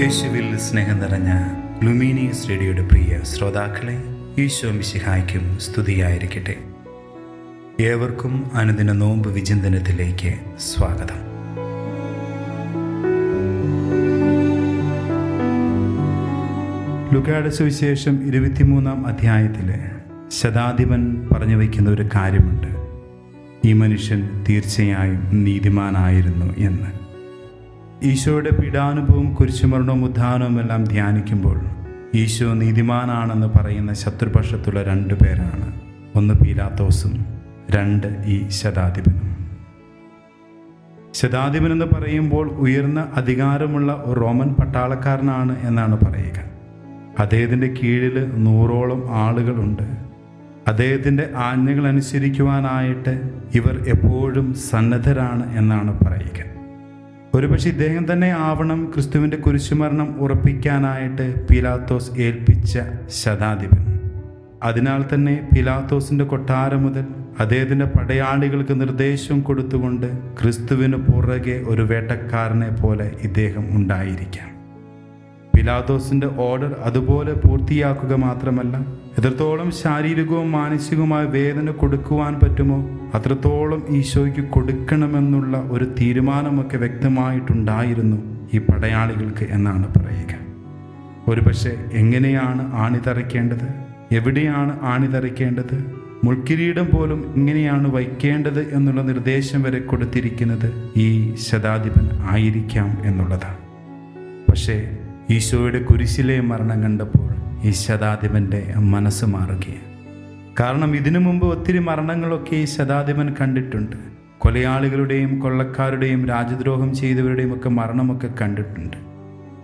യേശുവിൽ സ്നേഹം നിറഞ്ഞ ലുമീനിയസ് റേഡിയോയുടെ പ്രിയ ശ്രോതാക്കളെ ഈശോ മിശിഹായ്ക്കും സ്തുതിയായിരിക്കട്ടെ. ഏവർക്കും അനുദിന നോമ്പ് വിചിന്തനത്തിലേക്ക് സ്വാഗതം. ലുക്കാട് സുവിശേഷം ഇരുപത്തിമൂന്നാം അധ്യായത്തിൽ ശതാധിപൻ പറഞ്ഞു വയ്ക്കുന്ന ഒരു കാര്യമുണ്ട്. ഈ മനുഷ്യൻ തീർച്ചയായും നീതിമാനായിരുന്നു എന്ന്. ഈശോയുടെ പീഡാനുഭവം കുരിശുമരണവും ഉദ്ധാനവും എല്ലാം ധ്യാനിക്കുമ്പോൾ ഈശോ നീതിമാനാണെന്ന് പറയുന്ന ശത്രുപക്ഷത്തുള്ള രണ്ടു പേരാണ്. ഒന്ന് പീലാത്തോസും രണ്ട് ഈ ശതാധിപനും. ശതാധിപൻ എന്ന് പറയുമ്പോൾ ഉയർന്ന അധികാരമുള്ള റോമൻ പട്ടാളക്കാരനാണ് എന്നാണ് പറയുക. അദ്ദേഹത്തിന്റെ കീഴിൽ നൂറോളം ആളുകളുണ്ട് അദ്ദേഹത്തിന്റെ ആജ്ഞകൾ അനുസരിക്കുവാനായിട്ട് ഇവർ എപ്പോഴും സന്നദ്ധരാണ് എന്നാണ് പറയുക. ഒരുപക്ഷെ ഇദ്ദേഹം തന്നെ ആവണം ക്രിസ്തുവിന്റെ കുരിശുമരണം ഉറപ്പിക്കാനായിട്ട് പിലാത്തോസ് ഏൽപ്പിച്ച ശതാധിപൻ. അതിനാൽ തന്നെ പിലാത്തോസിന്റെ കൊട്ടാരം മുതൽ അദ്ദേഹത്തിന്റെ പടയാളികൾക്ക് നിർദ്ദേശം കൊടുത്തുകൊണ്ട് ക്രിസ്തുവിന് പുറകെ ഒരു വേട്ടക്കാരനെ പോലെ ഇദ്ദേഹം ഉണ്ടായിരിക്കാം. പിലാത്തോസിന്റെ ഓർഡർ അതുപോലെ പൂർത്തിയാക്കുക മാത്രമല്ല എത്രത്തോളം ശാരീരികവും മാനസികവുമായ വേദന കൊടുക്കുവാൻ പറ്റുമോ അത്രത്തോളം ഈശോയ്ക്ക് കൊടുക്കണമെന്നുള്ള ഒരു തീരുമാനമൊക്കെ വ്യക്തമായിട്ടുണ്ടായിരുന്നു ഈ പടയാളികൾക്ക് എന്നാണ് പറയുക. ഒരുപക്ഷെ എങ്ങനെയാണ് ആണി തറയ്ക്കേണ്ടത് എവിടെയാണ് ആണി തറയ്ക്കേണ്ടത് മുൾക്കിരീടം പോലും എങ്ങനെയാണ് വയ്ക്കേണ്ടത് എന്നുള്ള നിർദ്ദേശം വരെ കൊടുത്തിരിക്കുന്നത് ഈ ശതാധിപൻ ആയിരിക്കാം എന്നുള്ളതാണ്. പക്ഷേ ഈശോയുടെ കുരിശിലെ മരണം കണ്ടപ്പോൾ ഈ ശതാധിപന്റെ മനസ്സ് മാറുകയാണ് കാരണം ഇതിനു മുമ്പ് ഒത്തിരി മരണങ്ങളൊക്കെ ഈ ശതാധിപൻ കണ്ടിട്ടുണ്ട്. കൊലയാളികളുടെയും കൊള്ളക്കാരുടെയും രാജദ്രോഹം ചെയ്തവരുടെയും ഒക്കെ മരണമൊക്കെ കണ്ടിട്ടുണ്ട്.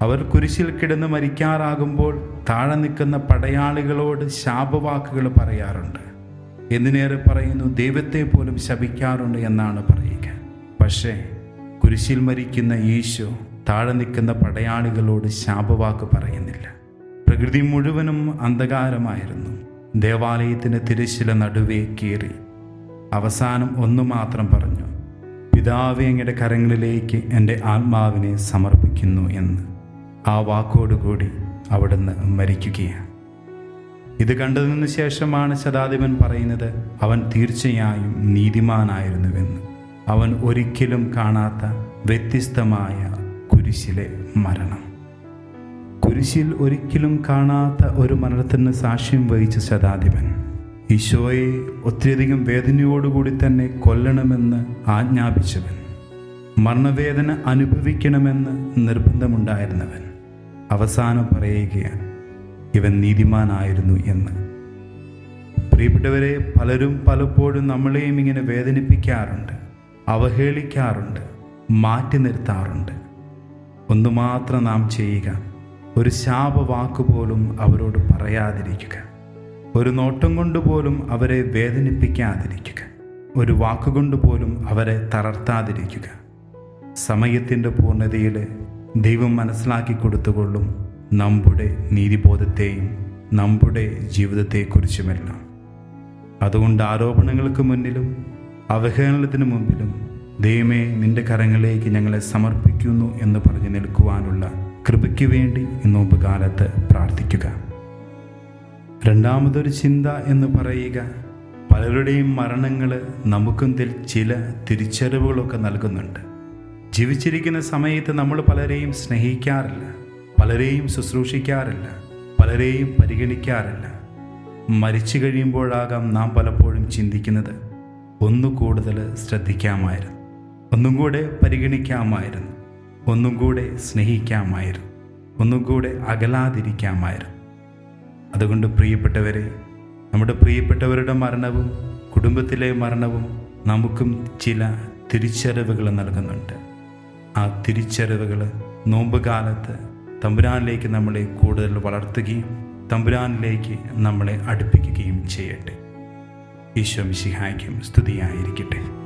അവർ കുരിശിൽ കിടന്ന് മരിക്കാറാകുമ്പോൾ താഴെ നിൽക്കുന്ന പടയാളികളോട് ശാപവാക്കുകൾ പറയാറുണ്ട്. എന്തിനേറെ പറയുന്നു? ദൈവത്തെ പോലും ശപിക്കാറുണ്ട് എന്നാണ് പറയുക. പക്ഷേ കുരിശിൽ മരിക്കുന്ന ഈശോ താഴെ നിൽക്കുന്ന പടയാളികളോട് ശാപവാക്ക് പറയുന്നില്ല. പ്രകൃതി മുഴുവനും അന്ധകാരമായിരുന്നു. ദേവാലയത്തിന് തിരശ്ശില നടുവേ കീറി. അവസാനം ഒന്നു മാത്രം പറഞ്ഞു പിതാവെ അങ്ങയുടെ കരങ്ങളിലേക്ക് എന്റെ ആത്മാവിനെ സമർപ്പിക്കുന്നു എന്ന്. ആ വാക്കോടുകൂടി അവിടുന്ന് മരിക്കുകയാണ്. ഇത് കണ്ടതിനു ശേഷമാണ് ശതാധിപൻ പറയുന്നത് അവൻ തീർച്ചയായും നീതിമാനായിരുന്നുവെന്ന്. അവൻ ഒരിക്കലും കാണാത്ത വ്യത്യസ്തമായ കുരിശിലെ മരണം. കുരിശിൽ ഒരിക്കലും കാണാത്ത ഒരു മരണത്തിന് സാക്ഷ്യം വഹിച്ച ശതാധിപൻ. ഈശോയെ ഒത്തിരിയധികം വേദനയോടുകൂടി തന്നെ കൊല്ലണമെന്ന് ആജ്ഞാപിച്ചവൻ. മരണവേദന അനുഭവിക്കണമെന്ന് നിർബന്ധമുണ്ടായിരുന്നവൻ. അവസാനം പറയുകയാണ് ഇവൻ നീതിമാനായിരുന്നു എന്ന്. പ്രിയപ്പെട്ടവരെ പലരും പലപ്പോഴും നമ്മളെയും ഇങ്ങനെ വേദനിപ്പിക്കാറുണ്ട് അവഹേളിക്കാറുണ്ട് മാറ്റി നിർത്താറുണ്ട്. ഒന്നു മാത്രം നാം ചെയ്യുക. ഒരു ശാപവാക്കുപോലും അവരോട് പറയാതിരിക്കുക. ഒരു നോട്ടം കൊണ്ടുപോലും അവരെ വേദനിപ്പിക്കാതിരിക്കുക. ഒരു വാക്കുകൊണ്ട് പോലും അവരെ തളർത്താതിരിക്കുക. സമയത്തിന്റെ പൂർണതയിൽ ദൈവം മനസ്സിലാക്കി കൊടുത്തുകൊള്ളും നമ്മുടെ നീതിബോധത്തെയും നമ്മുടെ ജീവിതത്തെക്കുറിച്ചുമെല്ലാം. അതുകൊണ്ട് ആരോപണങ്ങൾക്ക് മുന്നിലും അവഹേളനത്തിന് മുമ്പിലും ദൈവമേ നിന്റെ കരങ്ങളിലേക്ക് ഞങ്ങളെ സമർപ്പിക്കുന്നു എന്ന് പറഞ്ഞു നിൽക്കുവാനുള്ള കൃപയ്ക്ക് വേണ്ടി ഇന്നോമ്പ് കാലത്ത് പ്രാർത്ഥിക്കുക. രണ്ടാമതൊരു ചിന്ത എന്ന് പറയുക പലരുടെയും മരണങ്ങൾ നമുക്കും ചില തിരിച്ചറിവുകളൊക്കെ നൽകുന്നുണ്ട്. ജീവിച്ചിരിക്കുന്ന സമയത്ത് നമ്മൾ പലരെയും സ്നേഹിക്കാറില്ല പലരെയും ശുശ്രൂഷിക്കാറില്ല പലരെയും പരിഗണിക്കാറില്ല. മരിച്ചു കഴിയുമ്പോഴാകാം നാം പലപ്പോഴും ചിന്തിക്കുന്നത് ഒന്നു കൂടുതൽ ശ്രദ്ധിക്കാമായിരുന്നു. ഒന്നും കൂടെ പരിഗണിക്കാമായിരുന്നു. ഒന്നും കൂടെ സ്നേഹിക്കാമായിരുന്നു. ഒന്നും കൂടെ അകലാതിരിക്കാമായിരുന്നു. അതുകൊണ്ട് പ്രിയപ്പെട്ടവരെ നമ്മുടെ പ്രിയപ്പെട്ടവരുടെ മരണവും കുടുംബത്തിലെ മരണവും നമുക്കും ചില തിരിച്ചറിവുകൾ നൽകുന്നുണ്ട്. ആ തിരിച്ചറിവുകൾ നോമ്പ് കാലത്ത് തമ്പുരാനിലേക്ക് നമ്മളെ കൂടുതൽ വളർത്തുകയും തമ്പുരാനിലേക്ക് നമ്മളെ അടുപ്പിക്കുകയും ചെയ്യട്ടെ. ഈശോ മിശിഹായ്ക്കും സ്തുതിയായിരിക്കട്ടെ.